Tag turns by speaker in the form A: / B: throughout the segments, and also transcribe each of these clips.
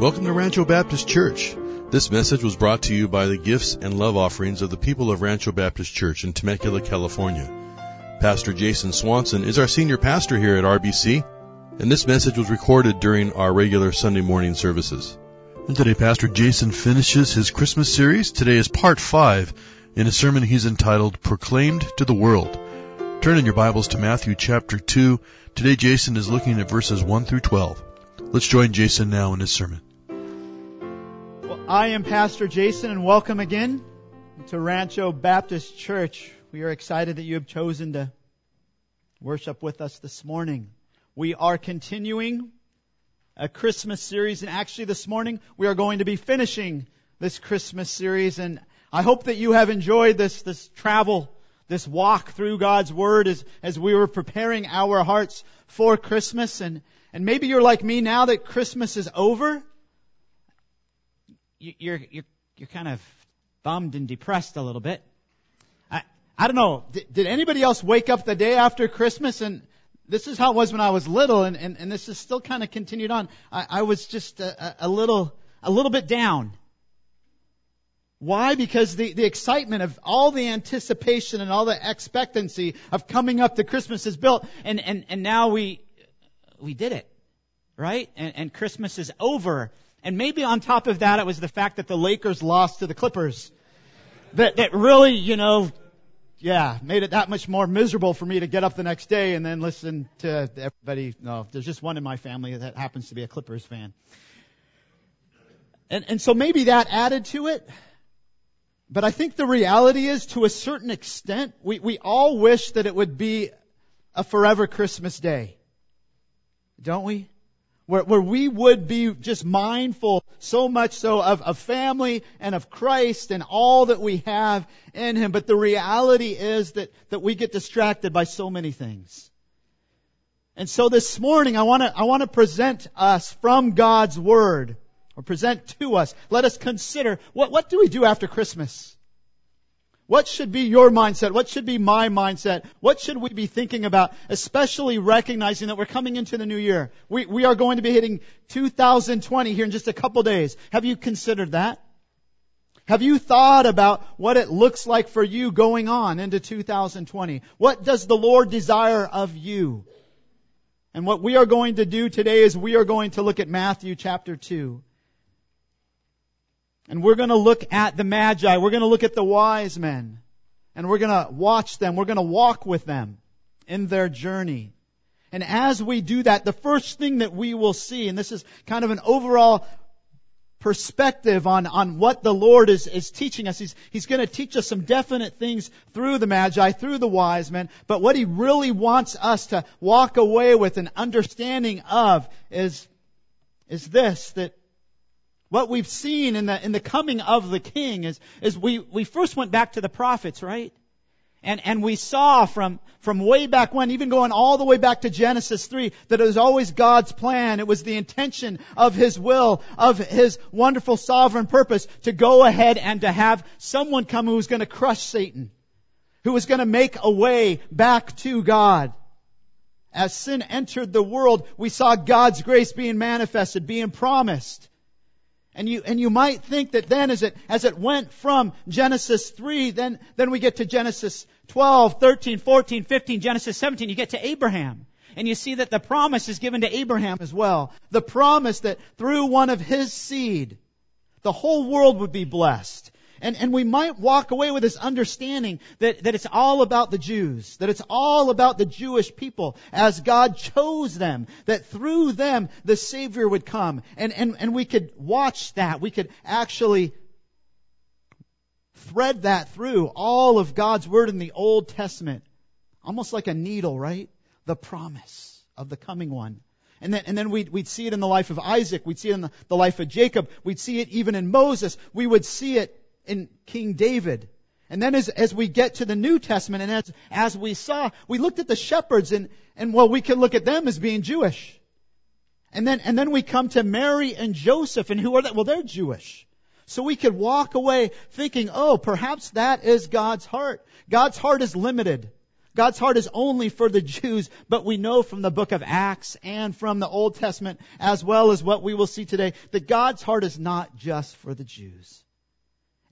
A: Welcome to Rancho Baptist Church. This message was brought to you by the gifts and love offerings of the people of Rancho Baptist Church in Temecula, California. Pastor Jason Swanson is our senior pastor here at RBC, and this message was recorded during our regular Sunday morning services. And today Pastor Jason finishes his Christmas series. Today is part five in a sermon he's entitled Proclaimed to the World. Turn in your Bibles to Matthew chapter 2. Today Jason is looking at verses 1 through 12. Let's join Jason now in his sermon.
B: I am Pastor Jason and welcome again to Rancho Baptist Church. We are excited that you have chosen to worship with us this morning. We are continuing a Christmas series and actually this morning we are going to be finishing this Christmas series and I hope that you have enjoyed this, this travel, this walk through God's Word as, as we were preparing our hearts for Christmas and, and maybe you're like me now that Christmas is over you're, you're, you're kind of bummed and depressed a little bit. I, I don't know. Did, did anybody else wake up the day after Christmas and this is how it was when I was little and, and, and this is still kind of continued on. I, I was just a, a little, a little bit down. Why? Because the, the excitement of all the anticipation and all the expectancy of coming up to Christmas is built and, and, and now we, we did it. Right? And, and Christmas is over. And maybe on top of that, it was the fact that the Lakers lost to the Clippers. That, that really, you know, yeah, made it that much more miserable for me to get up the next day and then listen to everybody. No, there's just one in my family that happens to be a Clippers fan. And, and so maybe that added to it. But I think the reality is, to a certain extent, we, we all wish that it would be a forever Christmas day. Don't we? Where, where we would be just mindful so much so of, of family and of Christ and all that we have in Him. But the reality is that, that we get distracted by so many things. And so this morning I want to, I want to present us from God's Word, or present to us. Let us consider, what, what do we do after Christmas? What should be your mindset? What should be my mindset? What should we be thinking about? Especially recognizing that we're coming into the new year. We, we are going to be hitting 2020 here in just a couple days. Have you considered that? Have you thought about what it looks like for you going on into 2020? What does the Lord desire of you? And what we are going to do today is we are going to look at Matthew chapter 2. And we're going to look at the Magi. We're going to look at the wise men. And we're going to watch them. We're going to walk with them in their journey. And as we do that, the first thing that we will see, and this is kind of an overall perspective on, on what the Lord is, is teaching us. He's, he's going to teach us some definite things through the Magi, through the wise men, but what He really wants us to walk away with an understanding of is, is this, that what we've seen in the, in the coming of the king is, is we, we first went back to the prophets, right? And, and we saw from, from way back when, even going all the way back to Genesis 3, that it was always God's plan. It was the intention of His will, of His wonderful sovereign purpose to go ahead and to have someone come who was going to crush Satan. Who was going to make a way back to God. As sin entered the world, we saw God's grace being manifested, being promised. And you, and you might think that then as it, as it went from Genesis 3, then, then we get to Genesis 12, 13, 14, 15, Genesis 17, you get to Abraham. And you see that the promise is given to Abraham as well. The promise that through one of his seed, the whole world would be blessed. And, and we might walk away with this understanding that, that it's all about the Jews, that it's all about the Jewish people as God chose them, that through them the Savior would come. And, and, and we could watch that. We could actually thread that through all of God's Word in the Old Testament. Almost like a needle, right? The promise of the coming one. And then, and then we'd, we'd see it in the life of Isaac. We'd see it in the, the life of Jacob. We'd see it even in Moses. We would see it in King David. And then as, as we get to the New Testament and as, as we saw, we looked at the shepherds and, and well, we can look at them as being Jewish. And then, and then we come to Mary and Joseph and who are they? Well, they're Jewish. So we could walk away thinking, oh, perhaps that is God's heart. God's heart is limited. God's heart is only for the Jews, but we know from the book of Acts and from the Old Testament, as well as what we will see today, that God's heart is not just for the Jews.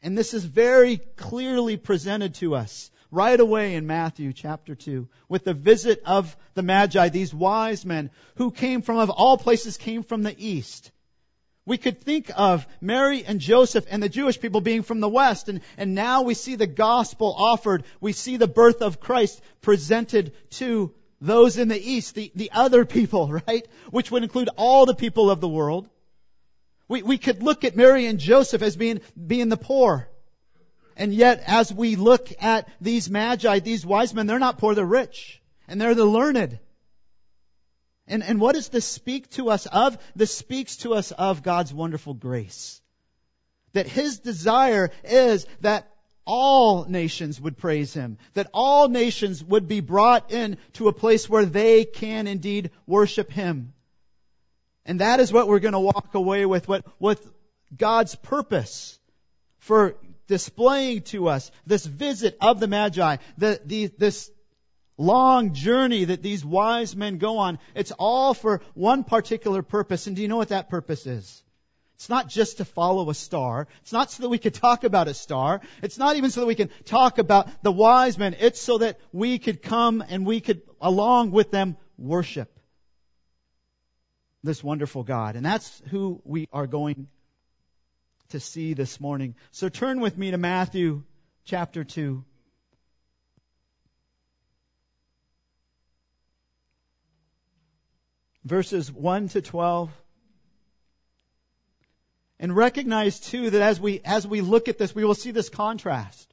B: And this is very clearly presented to us right away in Matthew chapter 2 with the visit of the Magi, these wise men who came from, of all places, came from the east. We could think of Mary and Joseph and the Jewish people being from the West, and, and now we see the gospel offered. We see the birth of Christ presented to those in the East, the, the other people, right? Which would include all the people of the world. We, we could look at Mary and Joseph as being, being the poor. And yet, as we look at these magi, these wise men, they're not poor, they're rich. And they're the learned. And, and what does this speak to us of? This speaks to us of God's wonderful grace. That His desire is that all nations would praise Him. That all nations would be brought in to a place where they can indeed worship Him. And that is what we're going to walk away with, what, with God's purpose for displaying to us this visit of the Magi, the, the, this long journey that these wise men go on, it's all for one particular purpose. And do you know what that purpose is? It's not just to follow a star. It's not so that we could talk about a star. It's not even so that we can talk about the wise men. It's so that we could come and we could, along with them, worship this wonderful God. And that's who we are going to see this morning. So turn with me to Matthew chapter 2. verses 1 to 12. And recognize too that as we, as we look at this, we will see this contrast.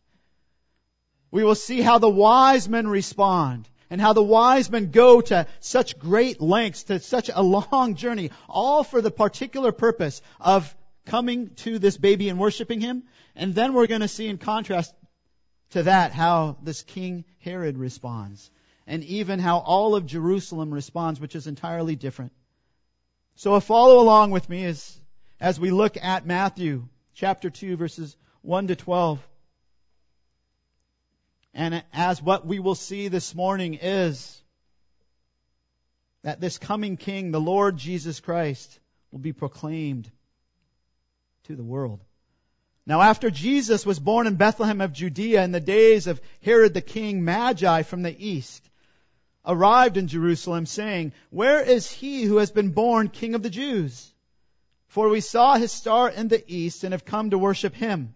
B: We will see how the wise men respond and how the wise men go to such great lengths, to such a long journey, all for the particular purpose of coming to this baby and worshiping him. And then we're going to see in contrast to that how this King Herod responds and even how all of Jerusalem responds, which is entirely different. So a follow along with me as, as we look at Matthew chapter 2 verses 1 to 12. And as what we will see this morning is that this coming King, the Lord Jesus Christ, will be proclaimed to the world. Now after Jesus was born in Bethlehem of Judea in the days of Herod the king, Magi from the east arrived in Jerusalem saying, Where is he who has been born king of the Jews? For we saw his star in the east and have come to worship him.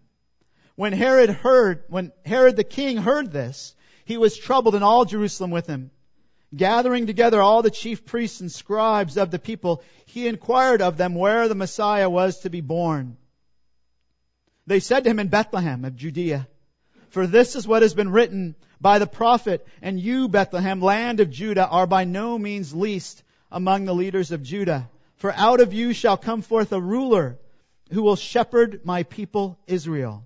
B: When Herod heard, when Herod the king heard this, he was troubled and all Jerusalem with him. Gathering together all the chief priests and scribes of the people, he inquired of them where the Messiah was to be born. They said to him in Bethlehem of Judea, for this is what has been written by the prophet, and you, Bethlehem, land of Judah, are by no means least among the leaders of Judah. For out of you shall come forth a ruler who will shepherd my people Israel.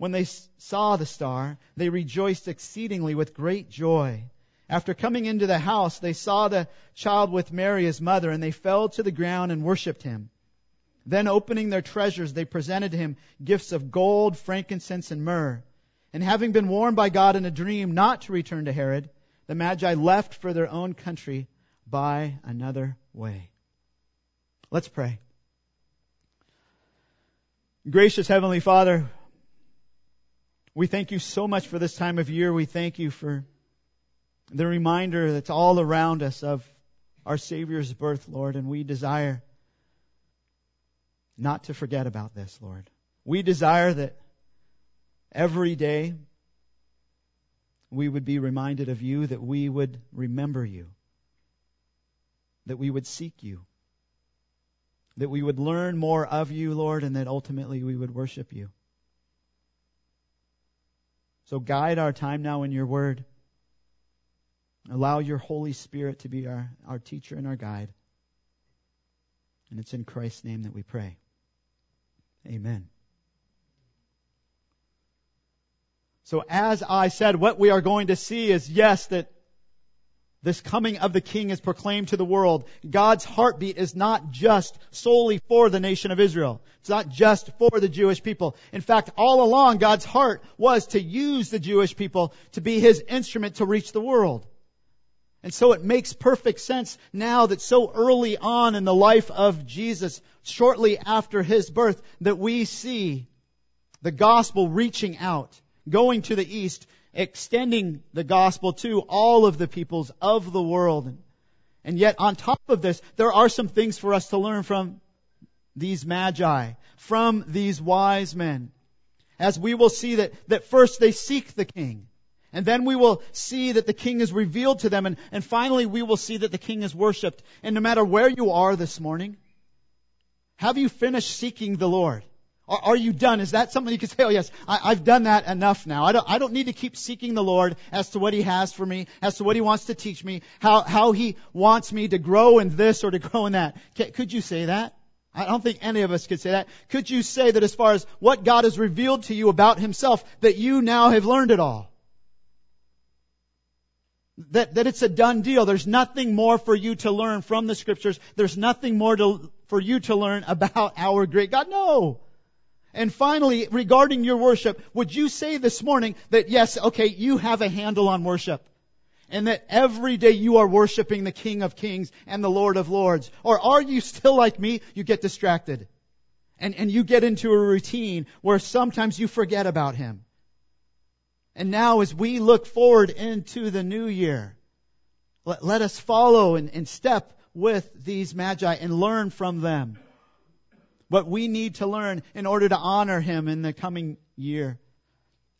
B: When they saw the star, they rejoiced exceedingly with great joy. After coming into the house, they saw the child with Mary his mother, and they fell to the ground and worshipped him. Then opening their treasures, they presented to him gifts of gold, frankincense, and myrrh. And having been warned by God in a dream not to return to Herod, the Magi left for their own country by another way. Let's pray. Gracious Heavenly Father, we thank you so much for this time of year. We thank you for the reminder that's all around us of our Savior's birth, Lord, and we desire not to forget about this, Lord. We desire that every day we would be reminded of you, that we would remember you, that we would seek you, that we would learn more of you, Lord, and that ultimately we would worship you. So guide our time now in your word. Allow your Holy Spirit to be our, our teacher and our guide. And it's in Christ's name that we pray. Amen. So as I said, what we are going to see is yes, that this coming of the king is proclaimed to the world. God's heartbeat is not just solely for the nation of Israel. It's not just for the Jewish people. In fact, all along, God's heart was to use the Jewish people to be his instrument to reach the world. And so it makes perfect sense now that so early on in the life of Jesus, shortly after his birth, that we see the gospel reaching out, going to the east, extending the gospel to all of the peoples of the world. And yet on top of this, there are some things for us to learn from these magi, from these wise men. As we will see that, that first they seek the king. And then we will see that the king is revealed to them. And, and finally we will see that the king is worshiped. And no matter where you are this morning, have you finished seeking the Lord? Are, are you done? Is that something you can say, oh yes, I, have done that enough now. I don't, I don't need to keep seeking the Lord as to what He has for me, as to what He wants to teach me, how, how He wants me to grow in this or to grow in that. Could you say that? I don't think any of us could say that. Could you say that as far as what God has revealed to you about Himself, that you now have learned it all? That, that it's a done deal. There's nothing more for you to learn from the scriptures. There's nothing more to, for you to learn about our great God. No. And finally, regarding your worship, would you say this morning that yes, okay, you have a handle on worship? And that every day you are worshiping the King of Kings and the Lord of Lords? Or are you still like me? You get distracted. And, and you get into a routine where sometimes you forget about Him. And now as we look forward into the new year, let, let us follow and, and step with these magi and learn from them what we need to learn in order to honor Him in the coming year.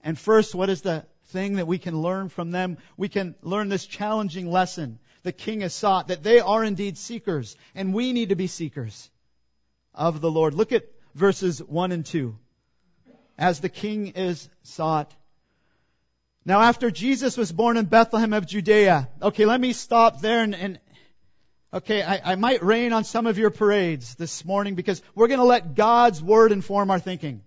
B: And first, what is the thing that we can learn from them? We can learn this challenging lesson the king has sought, that they are indeed seekers, and we need to be seekers of the Lord. Look at verses 1 and 2. As the king is sought. Now after Jesus was born in Bethlehem of Judea, okay, let me stop there and, and, Okay, I, I, might rain on some of your parades this morning because we're going to let God's Word inform our thinking.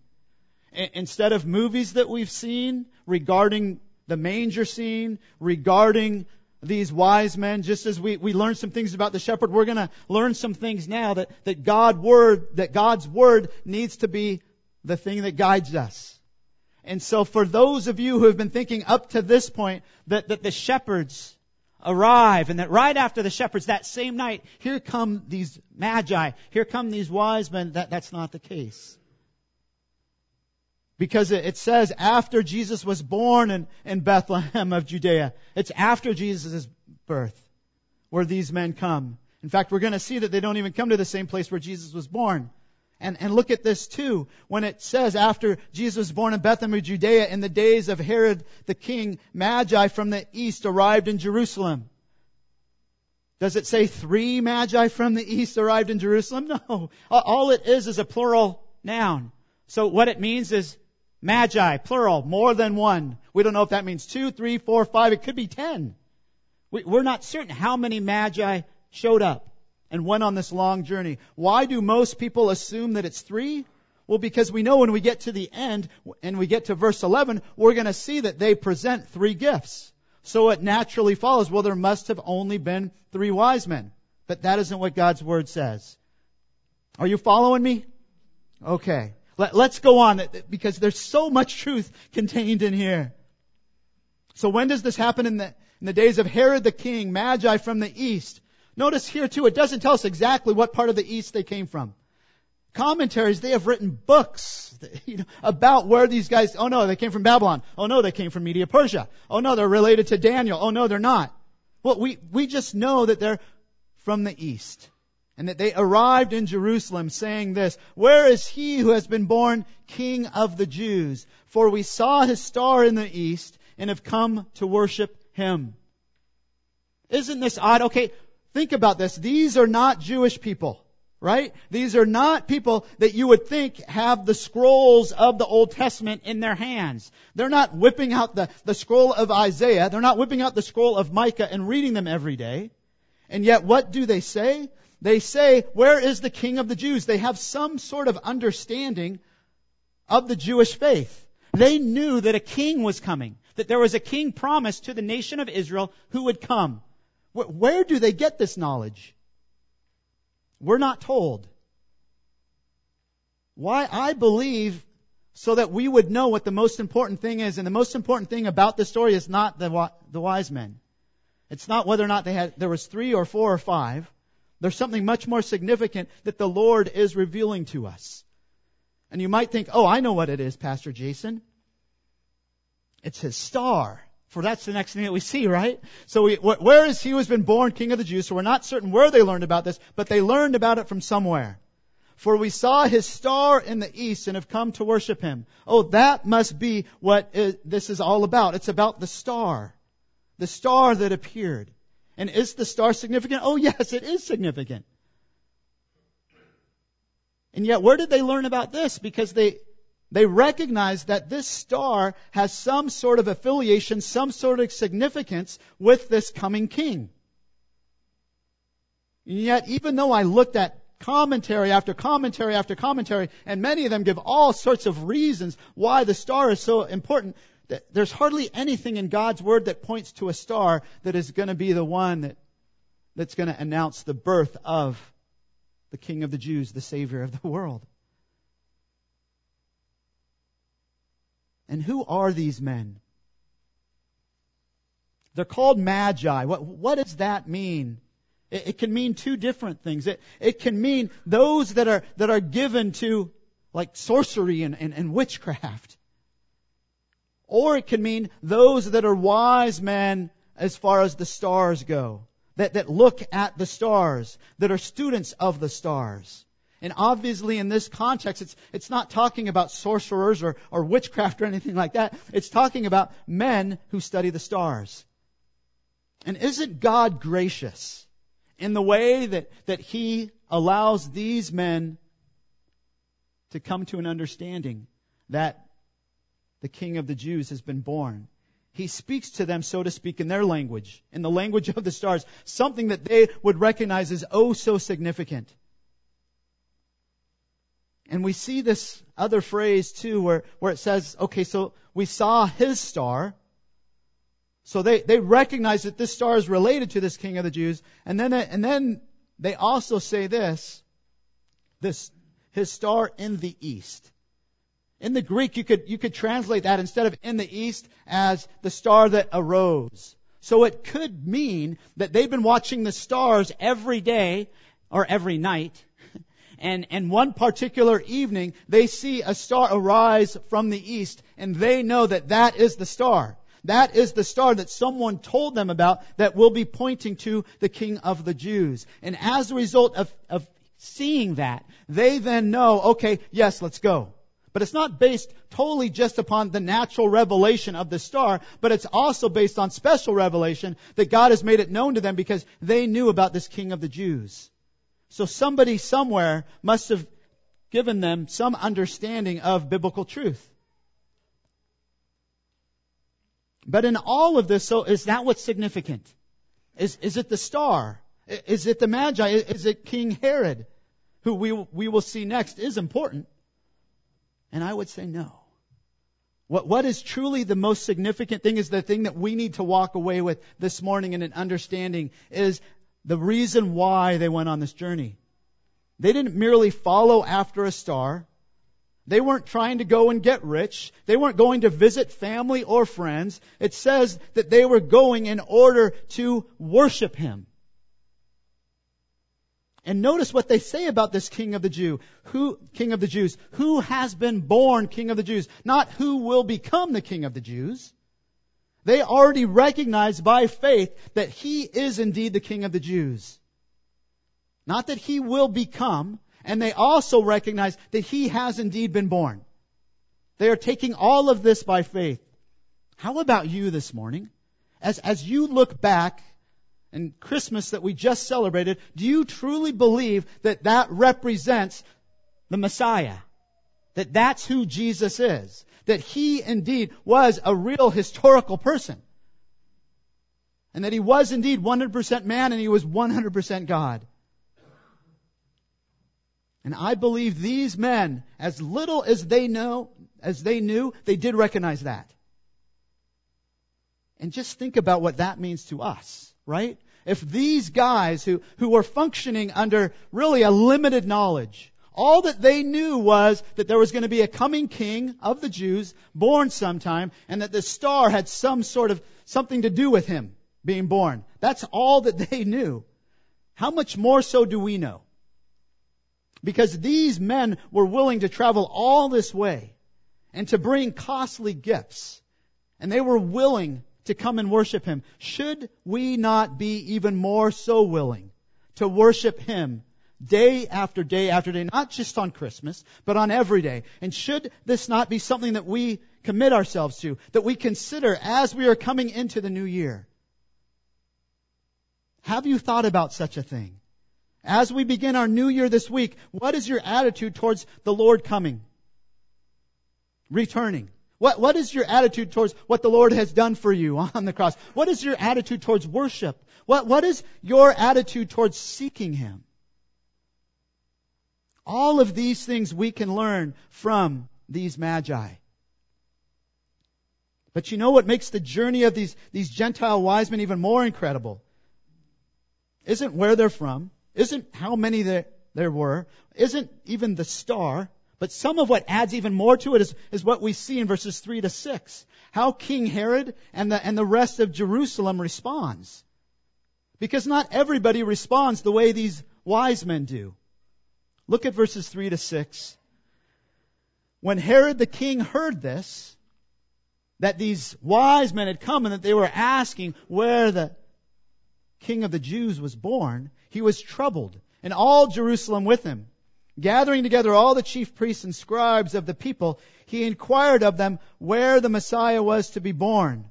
B: I, instead of movies that we've seen regarding the manger scene, regarding these wise men, just as we, we learned some things about the shepherd, we're going to learn some things now that, that God word, that God's Word needs to be the thing that guides us. And so for those of you who have been thinking up to this point that, that the shepherds arrive and that right after the shepherds that same night, here come these magi, here come these wise men. That, that's not the case. Because it, says after Jesus was born in, in Bethlehem of Judea. It's after Jesus' birth where these men come. In fact, we're going to see that they don't even come to the same place where Jesus was born. And, and look at this too. When it says after Jesus was born in Bethlehem Judea in the days of Herod the king, Magi from the east arrived in Jerusalem. Does it say three Magi from the east arrived in Jerusalem? No. All it is is a plural noun. So what it means is Magi, plural, more than one. We don't know if that means two, three, four, five. It could be ten. We're not certain how many Magi showed up and went on this long journey. Why do most people assume that it's three? Well, because we know when we get to the end and we get to verse 11, we're going to see that they present three gifts. So it naturally follows, well, there must have only been three wise men. But that isn't what God's word says. Are you following me? Okay. Let, us go on because there's so much truth contained in here. So when does this happen in the, in the days of Herod the king, Magi from the east? Notice here too, it doesn't tell us exactly what part of the east they came from. Commentaries, they have written books you know, about where these guys, oh no, they came from Babylon. Oh no, they came from Media Persia. Oh no, they're related to Daniel. Oh no, they're not. Well, we, we just know that they're from the east. And that they arrived in Jerusalem saying this, Where is he who has been born King of the Jews? For we saw his star in the east and have come to worship him. Isn't this odd? Okay, Think about this. These are not Jewish people, right? These are not people that you would think have the scrolls of the Old Testament in their hands. They're not whipping out the, the scroll of Isaiah. They're not whipping out the scroll of Micah and reading them every day. And yet what do they say? They say, where is the king of the Jews? They have some sort of understanding of the Jewish faith. They knew that a king was coming, that there was a king promised to the nation of Israel who would come. Where do they get this knowledge? We're not told. Why? I believe so that we would know what the most important thing is. And the most important thing about the story is not the, the wise men. It's not whether or not they had, there was three or four or five. There's something much more significant that the Lord is revealing to us. And you might think, oh, I know what it is, Pastor Jason. It's his star. For that's the next thing that we see, right? So we, where is he who has been born king of the Jews? So we're not certain where they learned about this, but they learned about it from somewhere. For we saw his star in the east and have come to worship him. Oh, that must be what this is all about. It's about the star. The star that appeared. And is the star significant? Oh yes, it is significant. And yet where did they learn about this? Because they, they recognize that this star has some sort of affiliation, some sort of significance with this coming king. Yet, even though I looked at commentary after commentary after commentary, and many of them give all sorts of reasons why the star is so important, there's hardly anything in God's Word that points to a star that is going to be the one that, that's going to announce the birth of the King of the Jews, the Savior of the world. And who are these men? They're called magi. What, what does that mean? It, it, can mean two different things. It, it can mean those that are, that are given to like sorcery and, and, and witchcraft. Or it can mean those that are wise men as far as the stars go. That, that look at the stars. That are students of the stars. And obviously in this context, it's, it's not talking about sorcerers or, or witchcraft or anything like that. It's talking about men who study the stars. And isn't God gracious in the way that, that He allows these men to come to an understanding that the King of the Jews has been born? He speaks to them, so to speak, in their language, in the language of the stars, something that they would recognize as oh so significant. And we see this other phrase too where, where it says, okay, so we saw his star. So they, they recognize that this star is related to this king of the Jews. And then, and then they also say this, this, his star in the east. In the Greek, you could, you could translate that instead of in the east as the star that arose. So it could mean that they've been watching the stars every day or every night and, and one particular evening, they see a star arise from the east, and they know that that is the star. That is the star that someone told them about that will be pointing to the King of the Jews. And as a result of, of seeing that, they then know, okay, yes, let's go. But it's not based totally just upon the natural revelation of the star, but it's also based on special revelation that God has made it known to them because they knew about this King of the Jews. So somebody somewhere must have given them some understanding of biblical truth. But in all of this, so is that what's significant? Is, is it the star? Is it the Magi? Is it King Herod, who we, we will see next is important? And I would say no. What, what is truly the most significant thing is the thing that we need to walk away with this morning in an understanding is the reason why they went on this journey. They didn't merely follow after a star. They weren't trying to go and get rich. They weren't going to visit family or friends. It says that they were going in order to worship Him. And notice what they say about this King of the Jew, who, King of the Jews, who has been born King of the Jews, not who will become the King of the Jews. They already recognize by faith that he is indeed the king of the Jews. Not that he will become, and they also recognize that he has indeed been born. They are taking all of this by faith. How about you this morning? As, as you look back and Christmas that we just celebrated, do you truly believe that that represents the Messiah? That that's who Jesus is? That he indeed was a real historical person? And that he was indeed 100% man and he was 100% God? And I believe these men, as little as they know, as they knew, they did recognize that. And just think about what that means to us, right? If these guys who, who were functioning under really a limited knowledge, all that they knew was that there was going to be a coming king of the Jews, born sometime, and that the star had some sort of something to do with him being born. That's all that they knew. How much more so do we know? Because these men were willing to travel all this way and to bring costly gifts. And they were willing to come and worship Him. Should we not be even more so willing to worship Him day after day after day, not just on Christmas, but on every day? And should this not be something that we commit ourselves to, that we consider as we are coming into the new year? Have you thought about such a thing? As we begin our new year this week, what is your attitude towards the Lord coming? Returning. What, what is your attitude towards what the Lord has done for you on the cross? What is your attitude towards worship? What, what is your attitude towards seeking Him? All of these things we can learn from these magi. But you know what makes the journey of these, these Gentile wise men even more incredible? Isn't where they're from, isn't how many there, there were, isn't even the star, but some of what adds even more to it is, is what we see in verses 3 to 6. How King Herod and the, and the rest of Jerusalem responds. Because not everybody responds the way these wise men do. Look at verses 3 to 6. When Herod the king heard this, that these wise men had come and that they were asking where the king of the Jews was born, he was troubled, and all Jerusalem with him. Gathering together all the chief priests and scribes of the people, he inquired of them where the Messiah was to be born.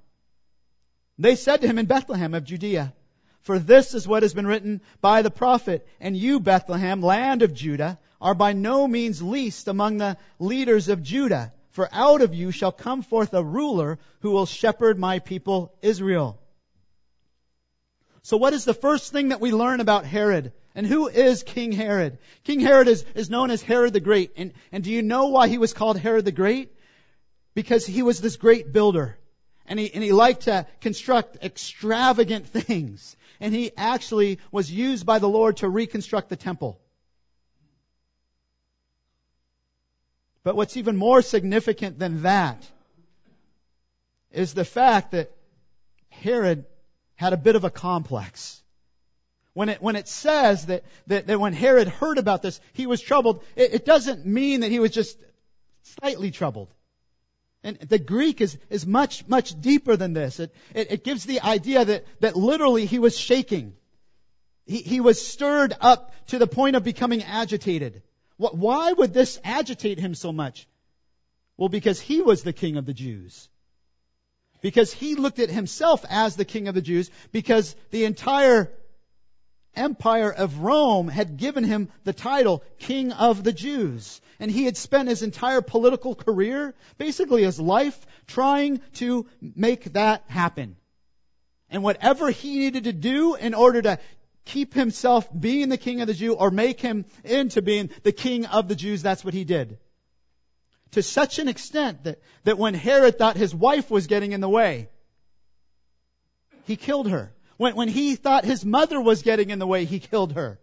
B: They said to him in Bethlehem of Judea, For this is what has been written by the prophet, and you, Bethlehem, land of Judah, are by no means least among the leaders of Judah, for out of you shall come forth a ruler who will shepherd my people Israel. So what is the first thing that we learn about Herod? And who is King Herod? King Herod is, is known as Herod the Great. And, and do you know why he was called Herod the Great? Because he was this great builder. And he, and he liked to construct extravagant things. And he actually was used by the Lord to reconstruct the temple. But what's even more significant than that is the fact that Herod had a bit of a complex. When it, when it says that, that, that when Herod heard about this, he was troubled, it, it doesn't mean that he was just slightly troubled. And the Greek is, is much, much deeper than this. It, it, it gives the idea that, that literally he was shaking. He, he was stirred up to the point of becoming agitated. What, why would this agitate him so much? Well, because he was the king of the Jews because he looked at himself as the king of the Jews because the entire empire of Rome had given him the title king of the Jews. And he had spent his entire political career, basically his life, trying to make that happen. And whatever he needed to do in order to keep himself being the king of the Jew or make him into being the king of the Jews, that's what he did to such an extent that, that when Herod thought his wife was getting in the way, he killed her. When, when he thought his mother was getting in the way, he killed her.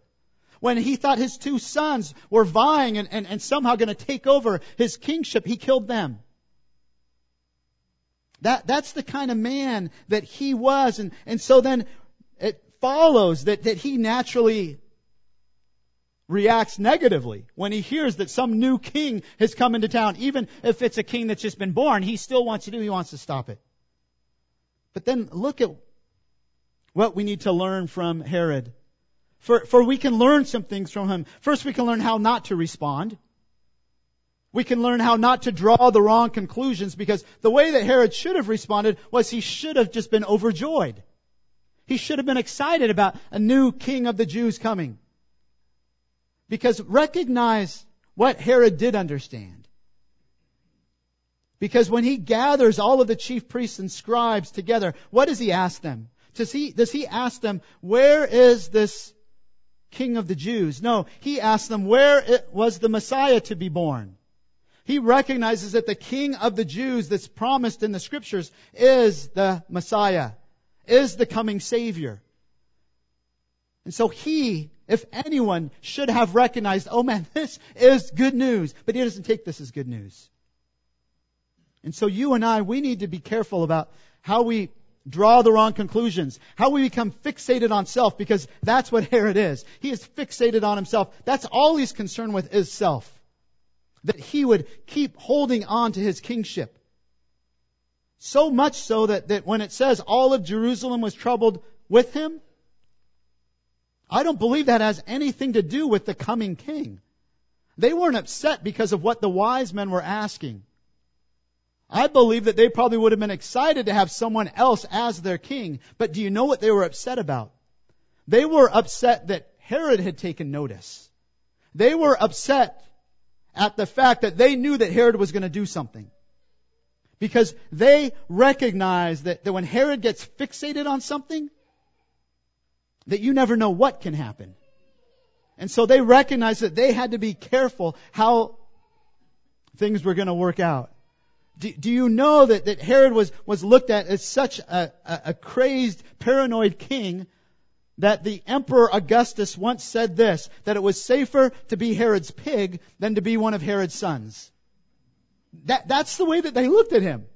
B: When he thought his two sons were vying and, and, and somehow going to take over his kingship, he killed them. That, that's the kind of man that he was. And, and so then it follows that, that he naturally reacts negatively when he hears that some new king has come into town. Even if it's a king that's just been born, he still wants to do, he wants to stop it. But then look at what we need to learn from Herod. For, for we can learn some things from him. First, we can learn how not to respond. We can learn how not to draw the wrong conclusions because the way that Herod should have responded was he should have just been overjoyed. He should have been excited about a new king of the Jews coming. Because recognize what Herod did understand. Because when he gathers all of the chief priests and scribes together, what does he ask them? Does he, does he ask them, where is this king of the Jews? No, he asks them, where was the Messiah to be born? He recognizes that the king of the Jews that's promised in the scriptures is the Messiah, is the coming Savior. And so he, if anyone, should have recognized, oh man, this is good news. But he doesn't take this as good news. And so you and I, we need to be careful about how we draw the wrong conclusions, how we become fixated on self, because that's what Herod is. He is fixated on himself. That's all he's concerned with is self. That he would keep holding on to his kingship. So much so that, that when it says all of Jerusalem was troubled with him, I don't believe that has anything to do with the coming king. They weren't upset because of what the wise men were asking. I believe that they probably would have been excited to have someone else as their king. But do you know what they were upset about? They were upset that Herod had taken notice. They were upset at the fact that they knew that Herod was going to do something. Because they recognized that, that when Herod gets fixated on something, that you never know what can happen. And so they recognized that they had to be careful how things were going to work out. Do, do you know that, that Herod was, was looked at as such a, a, a crazed, paranoid king that the Emperor Augustus once said this, that it was safer to be Herod's pig than to be one of Herod's sons. That, that's the way that they looked at him.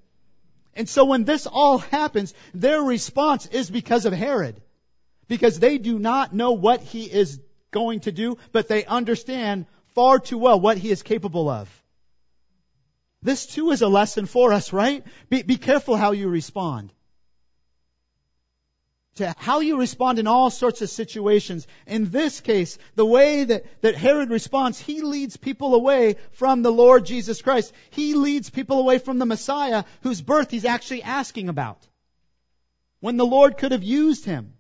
B: And so when this all happens, their response is because of Herod. Because they do not know what he is going to do, but they understand far too well what he is capable of. This too is a lesson for us, right? Be, be careful how you respond. To how you respond in all sorts of situations. In this case, the way that, that Herod responds, he leads people away from the Lord Jesus Christ. He leads people away from the Messiah whose birth he's actually asking about. When the Lord could have used him.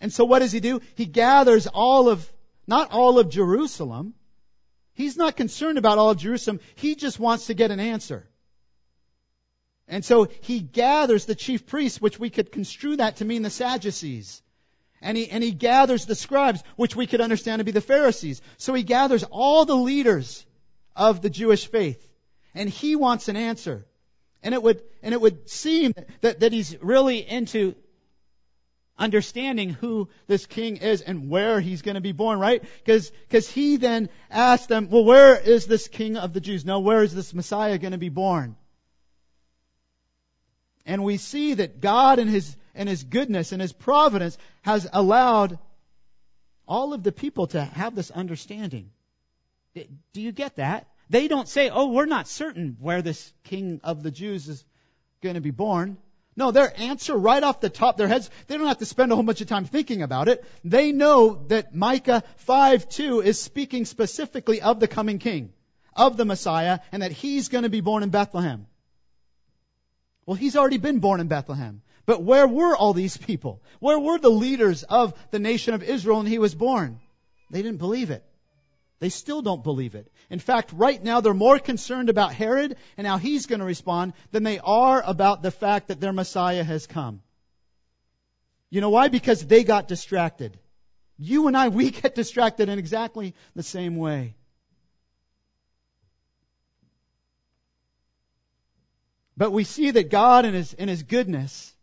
B: And so what does he do? He gathers all of, not all of Jerusalem, He's not concerned about all of Jerusalem. He just wants to get an answer. And so he gathers the chief priests, which we could construe that to mean the Sadducees. And he, and he gathers the scribes, which we could understand to be the Pharisees. So he gathers all the leaders of the Jewish faith. And he wants an answer. And it would, and it would seem that, that he's really into understanding who this king is and where he's going to be born, right? Because because he then asked them, well, where is this king of the Jews? No, where is this Messiah going to be born? And we see that God in his in his goodness and his providence has allowed all of the people to have this understanding. Do you get that? They don't say, "Oh, we're not certain where this king of the Jews is going to be born." No, their answer right off the top their heads, they don't have to spend a whole bunch of time thinking about it. They know that Micah 5 2 is speaking specifically of the coming king, of the Messiah, and that he's going to be born in Bethlehem. Well, he's already been born in Bethlehem. But where were all these people? Where were the leaders of the nation of Israel when he was born? They didn't believe it. They still don't believe it. In fact, right now they're more concerned about Herod and how he's going to respond than they are about the fact that their Messiah has come. You know why? Because they got distracted. You and I, we get distracted in exactly the same way. But we see that God in His, in His goodness,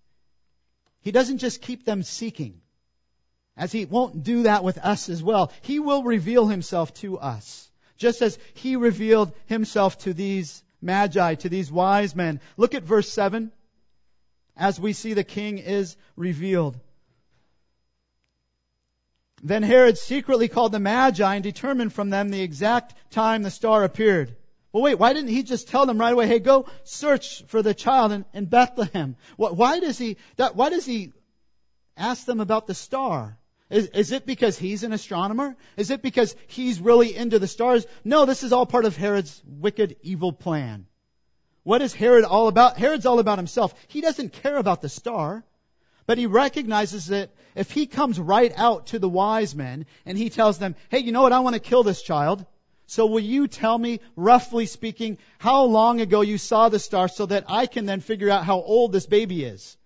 B: He doesn't just keep them seeking as he won't do that with us as well. He will reveal himself to us, just as he revealed himself to these magi, to these wise men. Look at verse 7 as we see the king is revealed. Then Herod secretly called the Magi and determined from them the exact time the star appeared. Well, wait, why didn't he just tell them right away, hey, go search for the child in, in Bethlehem? Why does he, why does he ask them about the star? Is, is it because he's an astronomer? Is it because he's really into the stars? No, this is all part of Herod's wicked, evil plan. What is Herod all about? Herod's all about himself. He doesn't care about the star. But he recognizes that if he comes right out to the wise men and he tells them, hey, you know what? I want to kill this child. So will you tell me, roughly speaking, how long ago you saw the star so that I can then figure out how old this baby is?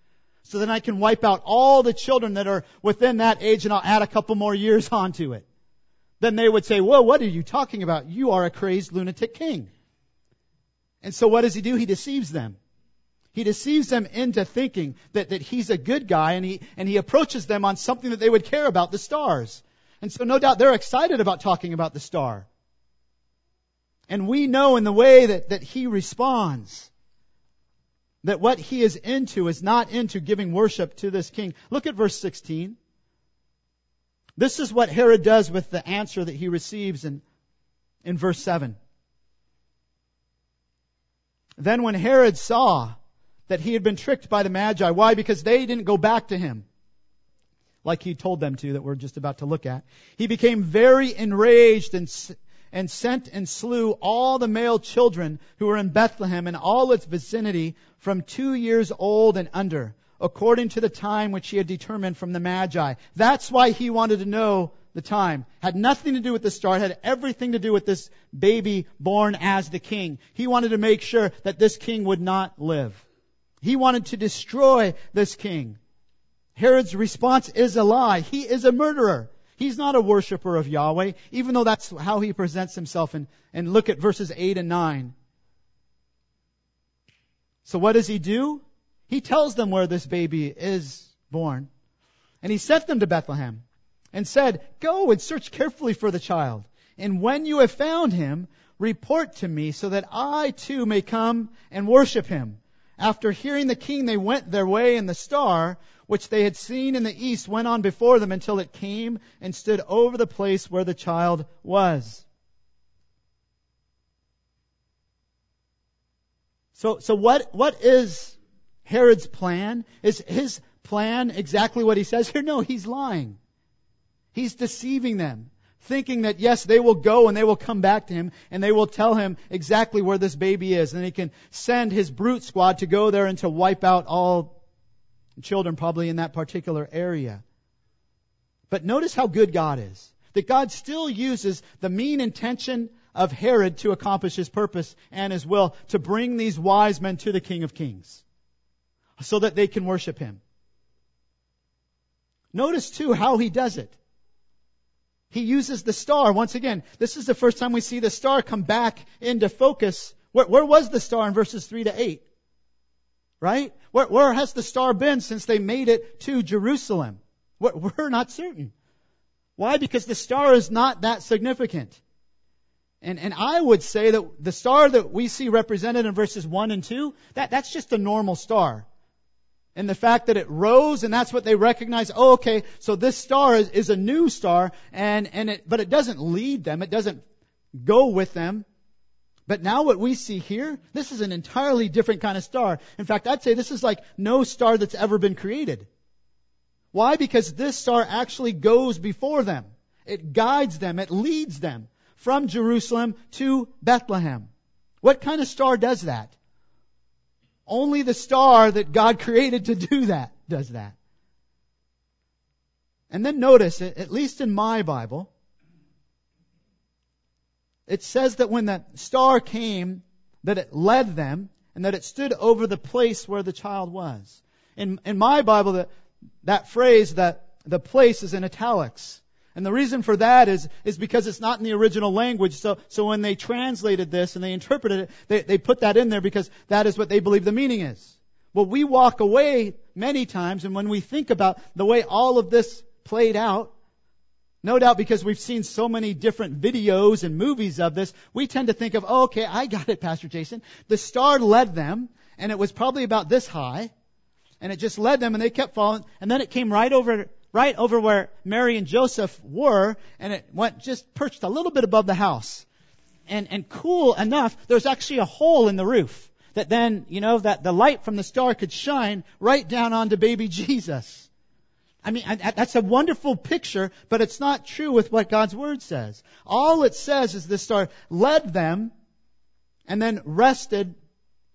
B: So then I can wipe out all the children that are within that age and I'll add a couple more years onto it. Then they would say, whoa, what are you talking about? You are a crazed lunatic king. And so what does he do? He deceives them. He deceives them into thinking that, that he's a good guy and he, and he approaches them on something that they would care about, the stars. And so no doubt they're excited about talking about the star. And we know in the way that, that he responds that what he is into is not into giving worship to this king. Look at verse 16. This is what Herod does with the answer that he receives in, in verse 7. Then when Herod saw that he had been tricked by the Magi, why? Because they didn't go back to him like he told them to that we're just about to look at. He became very enraged and and sent and slew all the male children who were in Bethlehem and all its vicinity from two years old and under, according to the time which he had determined from the Magi. That's why he wanted to know the time. Had nothing to do with the star, had everything to do with this baby born as the king. He wanted to make sure that this king would not live. He wanted to destroy this king. Herod's response is a lie. He is a murderer. He's not a worshiper of Yahweh, even though that's how he presents himself. And, and look at verses 8 and 9. So what does he do? He tells them where this baby is born. And he sent them to Bethlehem and said, Go and search carefully for the child. And when you have found him, report to me so that I too may come and worship him. After hearing the king, they went their way in the star, which they had seen in the east went on before them until it came and stood over the place where the child was. So, so what, what is Herod's plan? Is his plan exactly what he says here? No, he's lying. He's deceiving them, thinking that yes, they will go and they will come back to him and they will tell him exactly where this baby is and he can send his brute squad to go there and to wipe out all children probably in that particular area. But notice how good God is. That God still uses the mean intention of Herod to accomplish his purpose and his will to bring these wise men to the King of Kings so that they can worship him. Notice too how he does it. He uses the star. Once again, this is the first time we see the star come back into focus. Where, where was the star in verses 3 to 8? Right? Where, where has the star been since they made it to Jerusalem? We're not certain. Why? Because the star is not that significant. And, and I would say that the star that we see represented in verses 1 and 2, that, that's just a normal star. And the fact that it rose and that's what they recognize, oh okay, so this star is, is a new star and, and it, but it doesn't lead them, it doesn't go with them. But now what we see here, this is an entirely different kind of star. In fact, I'd say this is like no star that's ever been created. Why? Because this star actually goes before them. It guides them. It leads them from Jerusalem to Bethlehem. What kind of star does that? Only the star that God created to do that does that. And then notice, at least in my Bible, it says that when that star came, that it led them and that it stood over the place where the child was. In, in my Bible, that, that phrase, that the place is in italics. And the reason for that is, is because it's not in the original language. So, so when they translated this and they interpreted it, they, they put that in there because that is what they believe the meaning is. Well, we walk away many times and when we think about the way all of this played out, no doubt because we've seen so many different videos and movies of this, we tend to think of, oh, okay, I got it, Pastor Jason. The star led them, and it was probably about this high, and it just led them, and they kept falling, and then it came right over, right over where Mary and Joseph were, and it went just perched a little bit above the house. And, and cool enough, there's actually a hole in the roof that then, you know, that the light from the star could shine right down onto baby Jesus. I mean, that's a wonderful picture, but it's not true with what God's Word says. All it says is the star led them and then rested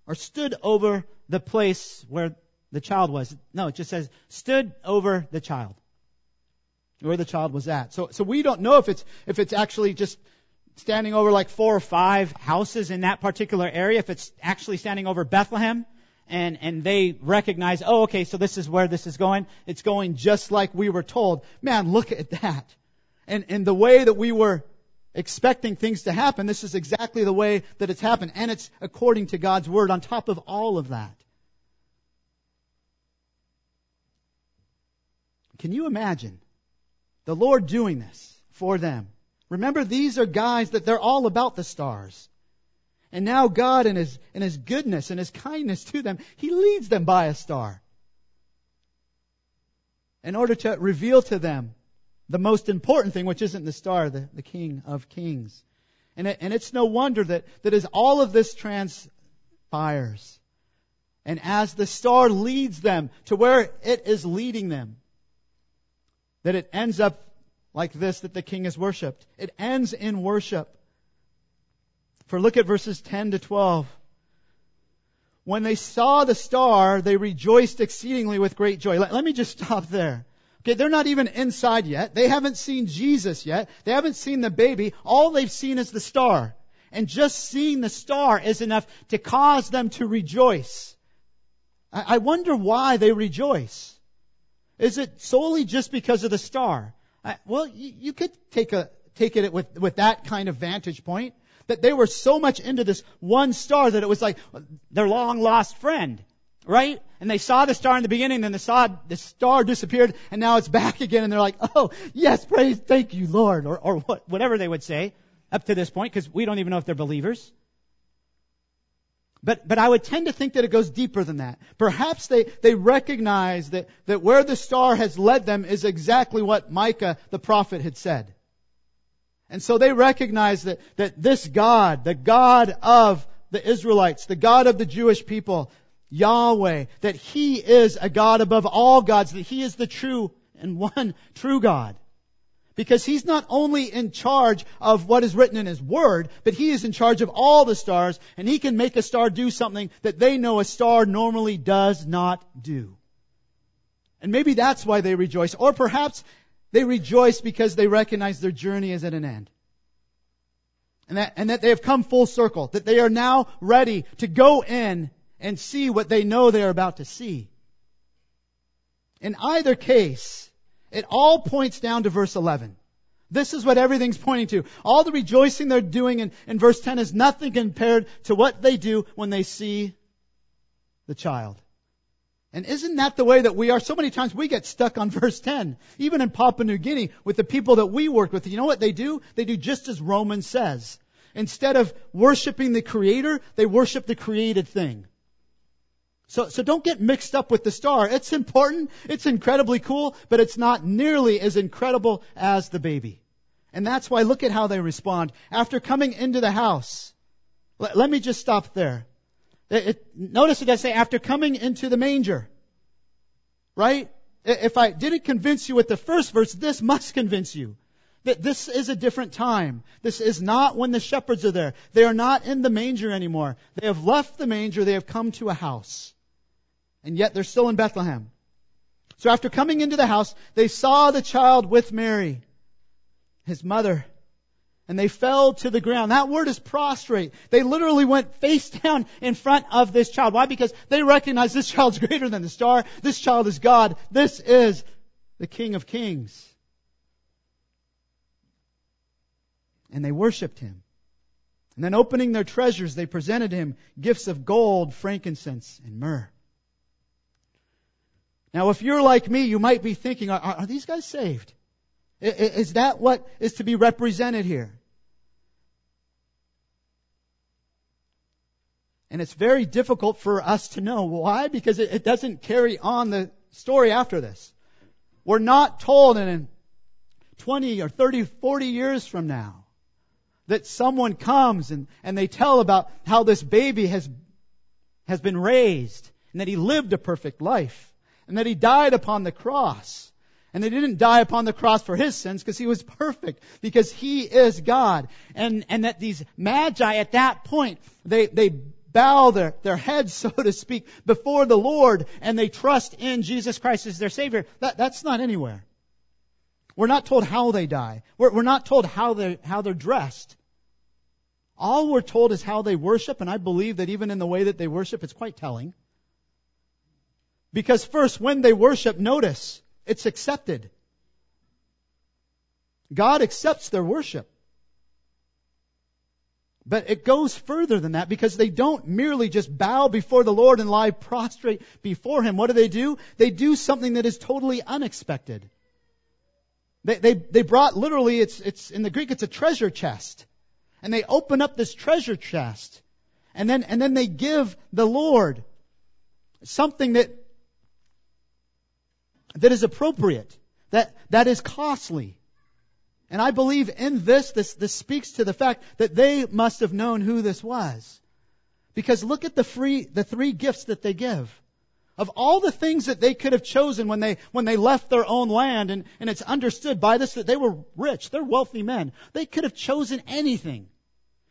B: or stood over the place where the child was. No, it just says stood over the child. Where the child was at. So, so we don't know if it's, if it's actually just standing over like four or five houses in that particular area, if it's actually standing over Bethlehem, and, and they recognize, oh, okay, so this is where this is going. It's going just like we were told. Man, look at that. And, and the way that we were expecting things to happen, this is exactly the way that it's happened. And it's according to God's Word on top of all of that. Can you imagine the Lord doing this for them? Remember, these are guys that they're all about the stars. And now God in His, in His goodness and His kindness to them, He leads them by a star. In order to reveal to them the most important thing, which isn't the star, the, the King of Kings. And, it, and it's no wonder that, that as all of this transpires, and as the star leads them to where it is leading them, that it ends up like this that the king is worshiped. It ends in worship. For look at verses 10 to 12. When they saw the star, they rejoiced exceedingly with great joy. Let, let me just stop there. Okay, they're not even inside yet. They haven't seen Jesus yet. They haven't seen the baby. All they've seen is the star. And just seeing the star is enough to cause them to rejoice. I, I wonder why they rejoice. Is it solely just because of the star? I, well, you, you could take a take it with with that kind of vantage point that they were so much into this one star that it was like their long lost friend, right? And they saw the star in the beginning, then they saw the star disappeared, and now it's back again, and they're like, oh, yes, praise, thank you, Lord, or, or what, whatever they would say up to this point, because we don't even know if they're believers. But, but I would tend to think that it goes deeper than that. Perhaps they, they recognize that, that where the star has led them is exactly what Micah the prophet had said. And so they recognize that, that this God, the God of the Israelites, the God of the Jewish people, Yahweh, that He is a God above all gods, that He is the true and one true God. Because He's not only in charge of what is written in His Word, but He is in charge of all the stars, and He can make a star do something that they know a star normally does not do. And maybe that's why they rejoice. Or perhaps they rejoice because they recognize their journey is at an end. And that, and that they have come full circle. That they are now ready to go in and see what they know they are about to see. In either case, it all points down to verse 11. This is what everything's pointing to. All the rejoicing they're doing in, in verse 10 is nothing compared to what they do when they see the child. And isn't that the way that we are? So many times we get stuck on verse 10. Even in Papua New Guinea, with the people that we work with, you know what they do? They do just as Romans says. Instead of worshiping the Creator, they worship the created thing. So, so don't get mixed up with the star. It's important. It's incredibly cool, but it's not nearly as incredible as the baby. And that's why look at how they respond. After coming into the house, let, let me just stop there. It, it, notice it does say after coming into the manger. Right? If I didn't convince you with the first verse, this must convince you. That this is a different time. This is not when the shepherds are there. They are not in the manger anymore. They have left the manger. They have come to a house. And yet they're still in Bethlehem. So after coming into the house, they saw the child with Mary, his mother, and they fell to the ground. That word is prostrate. They literally went face down in front of this child. Why? Because they recognize this child's greater than the star. This child is God. This is the King of Kings. And they worshiped him. And then opening their treasures, they presented him gifts of gold, frankincense, and myrrh. Now, if you're like me, you might be thinking, are, are these guys saved? Is that what is to be represented here? And it's very difficult for us to know. Why? Because it, it doesn't carry on the story after this. We're not told in 20 or 30, 40 years from now that someone comes and, and they tell about how this baby has, has been raised and that he lived a perfect life and that he died upon the cross. And they didn't die upon the cross for his sins because he was perfect, because he is God. And, and that these magi at that point, they, they bow their, their heads, so to speak, before the Lord and they trust in Jesus Christ as their Savior. That, that's not anywhere. We're not told how they die. We're, we're not told how they're, how they're dressed. All we're told is how they worship, and I believe that even in the way that they worship, it's quite telling. Because first, when they worship, notice, it's accepted. God accepts their worship. But it goes further than that because they don't merely just bow before the Lord and lie prostrate before Him. What do they do? They do something that is totally unexpected. They, they, they brought literally, it's, it's, in the Greek, it's a treasure chest. And they open up this treasure chest. And then, and then they give the Lord something that, that is appropriate, that, that is costly. And I believe in this, this, this speaks to the fact that they must have known who this was. Because look at the free, the three gifts that they give. Of all the things that they could have chosen when they, when they left their own land, and, and it's understood by this that they were rich, they're wealthy men. They could have chosen anything.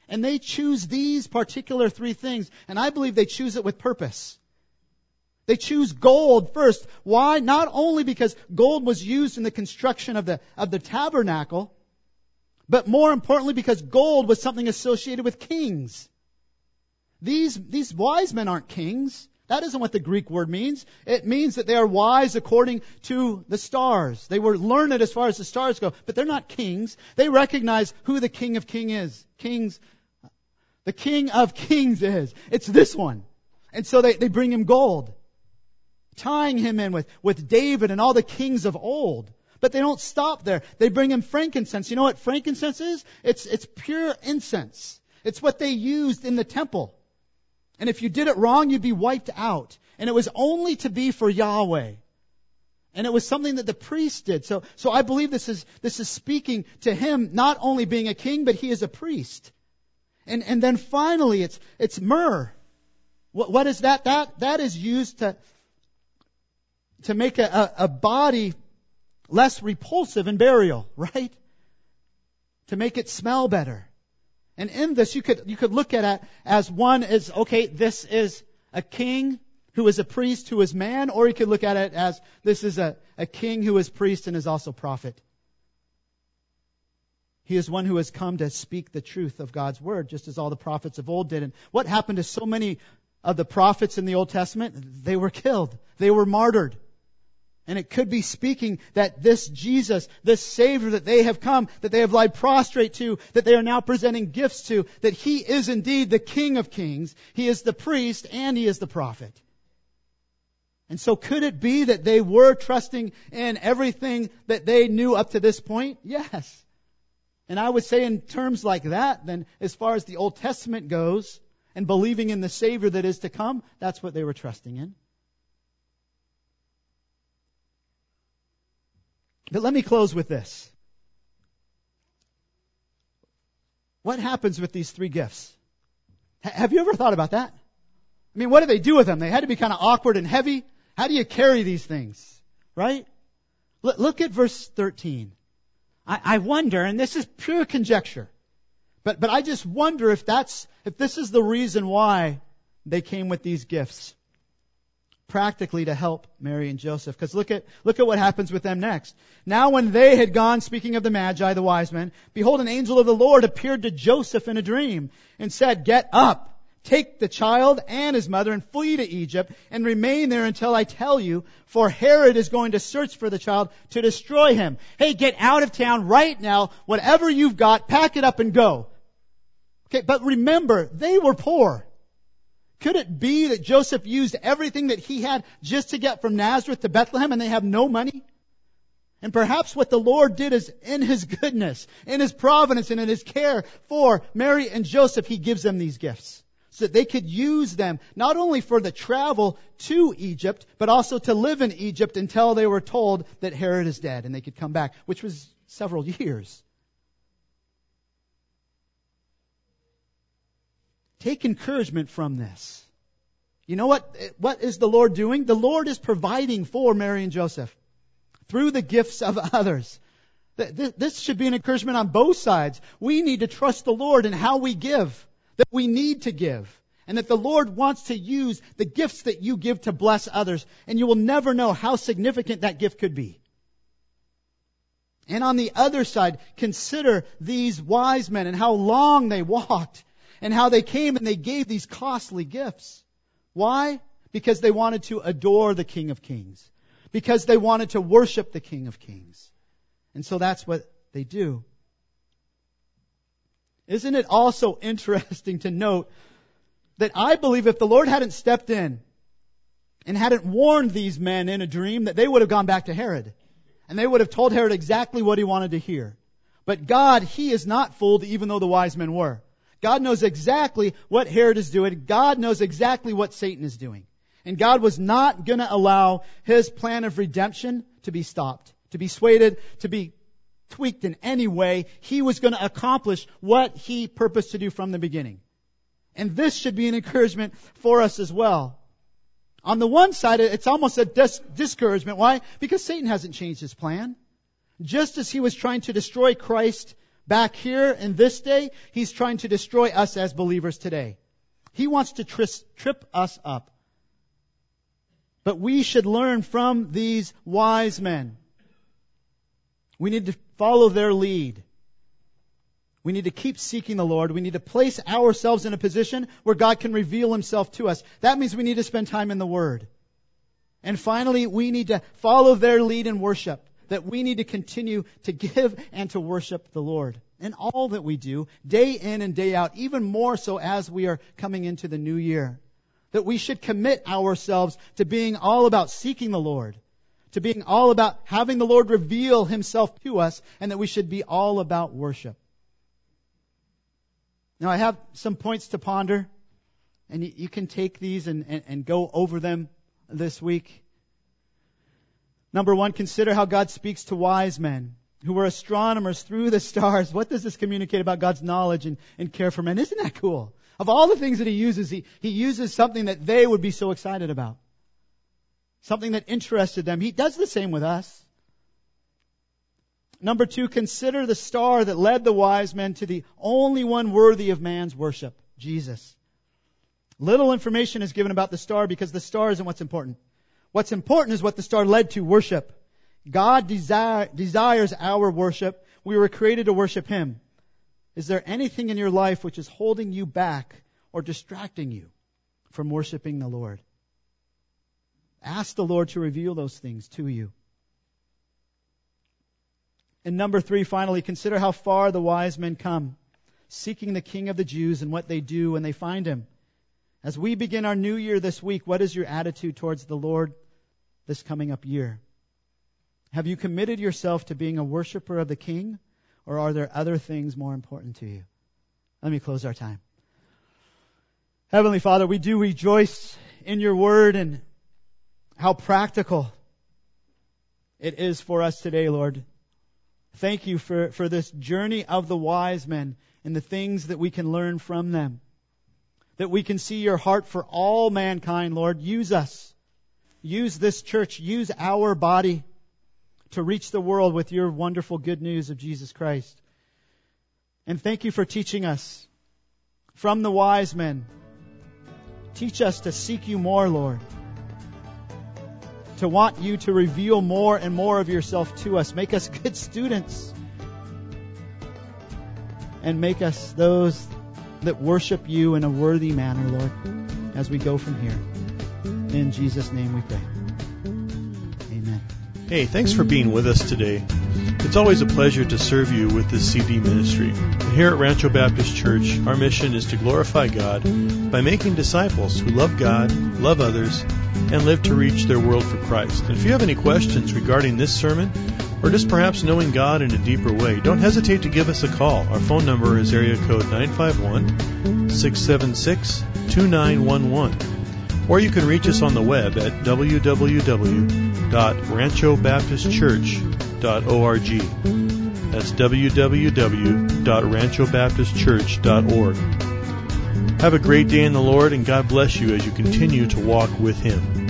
B: And they choose these particular three things, and I believe they choose it with purpose. They choose gold first. Why? Not only because gold was used in the construction of the, of the tabernacle, but more importantly because gold was something associated with kings. These, these wise men aren't kings. That isn't what the Greek word means. It means that they are wise according to the stars. They were learned as far as the stars go, but they're not kings. They recognize who the King of King is. Kings, the King of Kings is. It's this one. And so they, they bring him gold tying him in with, with David and all the kings of old. But they don't stop there. They bring him frankincense. You know what frankincense is? It's, it's pure incense. It's what they used in the temple. And if you did it wrong, you'd be wiped out. And it was only to be for Yahweh. And it was something that the priest did. So, so I believe this is, this is speaking to him not only being a king, but he is a priest. And, and then finally, it's, it's myrrh. What, what is that? That, that is used to, to make a, a, a body less repulsive in burial, right? To make it smell better. And in this, you could, you could look at it as one is, okay, this is a king who is a priest who is man, or you could look at it as this is a, a king who is priest and is also prophet. He is one who has come to speak the truth of God's word, just as all the prophets of old did. And what happened to so many of the prophets in the Old Testament? They were killed. They were martyred. And it could be speaking that this Jesus, this Savior that they have come, that they have lied prostrate to, that they are now presenting gifts to, that He is indeed the King of Kings, He is the priest, and He is the prophet. And so could it be that they were trusting in everything that they knew up to this point? Yes. And I would say in terms like that, then as far as the Old Testament goes, and believing in the Savior that is to come, that's what they were trusting in. But let me close with this. What happens with these three gifts? H- have you ever thought about that? I mean, what do they do with them? They had to be kind of awkward and heavy. How do you carry these things? Right? L- look at verse 13. I-, I wonder, and this is pure conjecture, but, but I just wonder if that's, if this is the reason why they came with these gifts practically to help Mary and Joseph. Because look at, look at what happens with them next. Now when they had gone, speaking of the Magi, the wise men, behold, an angel of the Lord appeared to Joseph in a dream and said, Get up, take the child and his mother and flee to Egypt and remain there until I tell you, for Herod is going to search for the child to destroy him. Hey, get out of town right now. Whatever you've got, pack it up and go. Okay, but remember, they were poor. Could it be that Joseph used everything that he had just to get from Nazareth to Bethlehem and they have no money? And perhaps what the Lord did is in His goodness, in His providence, and in His care for Mary and Joseph, He gives them these gifts. So that they could use them not only for the travel to Egypt, but also to live in Egypt until they were told that Herod is dead and they could come back, which was several years. Take encouragement from this. You know what, what is the Lord doing? The Lord is providing for Mary and Joseph through the gifts of others. This should be an encouragement on both sides. We need to trust the Lord in how we give, that we need to give. And that the Lord wants to use the gifts that you give to bless others, and you will never know how significant that gift could be. And on the other side, consider these wise men and how long they walked and how they came and they gave these costly gifts. Why? Because they wanted to adore the King of Kings. Because they wanted to worship the King of Kings. And so that's what they do. Isn't it also interesting to note that I believe if the Lord hadn't stepped in and hadn't warned these men in a dream that they would have gone back to Herod and they would have told Herod exactly what he wanted to hear. But God, He is not fooled even though the wise men were. God knows exactly what Herod is doing. God knows exactly what Satan is doing. And God was not going to allow His plan of redemption to be stopped, to be swayed, to be tweaked in any way. He was going to accomplish what He purposed to do from the beginning. And this should be an encouragement for us as well. On the one side, it's almost a dis- discouragement. Why? Because Satan hasn't changed his plan. Just as he was trying to destroy Christ back here in this day, he's trying to destroy us as believers today. He wants to trip us up. But we should learn from these wise men. We need to follow their lead. We need to keep seeking the Lord. We need to place ourselves in a position where God can reveal himself to us. That means we need to spend time in the Word. And finally, we need to follow their lead in worship. That we need to continue to give and to worship the Lord. In all that we do, day in and day out, even more so as we are coming into the new year. That we should commit ourselves to being all about seeking the Lord. To being all about having the Lord reveal himself to us, and that we should be all about worship. Now, I have some points to ponder, and you, can take these and, and, and go over them this week. Number one, consider how God speaks to wise men who were astronomers through the stars. What does this communicate about God's knowledge and, and care for men? Isn't that cool? Of all the things that he uses, he, he uses something that they would be so excited about. Something that interested them. He does the same with us. Number two, consider the star that led the wise men to the only one worthy of man's worship, Jesus. Little information is given about the star because the star isn't what's important. What's important is what the star led to worship. God desire, desires our worship. We were created to worship Him. Is there anything in your life which is holding you back or distracting you from worshiping the Lord? Ask the Lord to reveal those things to you. And number three, finally, consider how far the wise men come, seeking the King of the Jews and what they do when they find him. As we begin our new year this week, what is your attitude towards the Lord this coming up year? Have you committed yourself to being a worshiper of the King, or are there other things more important to you? Let me close our time. Heavenly Father, we do rejoice in your word and how practical it is for us today, Lord. Thank you for, for this journey of the wise men and the things that we can learn from them. That we can see your heart for all mankind, Lord. Use us. Use this church. Use our body to reach the world with your wonderful good news of Jesus Christ. And thank you for teaching us from the wise men. Teach us to seek you more, Lord to want you to reveal more and more of yourself to us. Make us good students. And make us those that worship you in a worthy manner, Lord, as we go from here. In Jesus' name we pray. Amen.
A: Hey, thanks for being with us today. It's always a pleasure to serve you with this CD ministry. Here at Rancho Baptist Church, our mission is to glorify God by making disciples who love God, love others, and live to reach their world for Christ. And if you have any questions regarding this sermon, or just perhaps knowing God in a deeper way, don't hesitate to give us a call. Our phone number is area code 951 676 2911. Or you can reach us on the web at www.ranchobaptistchurch.org. That's www.ranchobaptistchurch.org. Have a great day in the Lord and God bless you as you continue to walk with Him.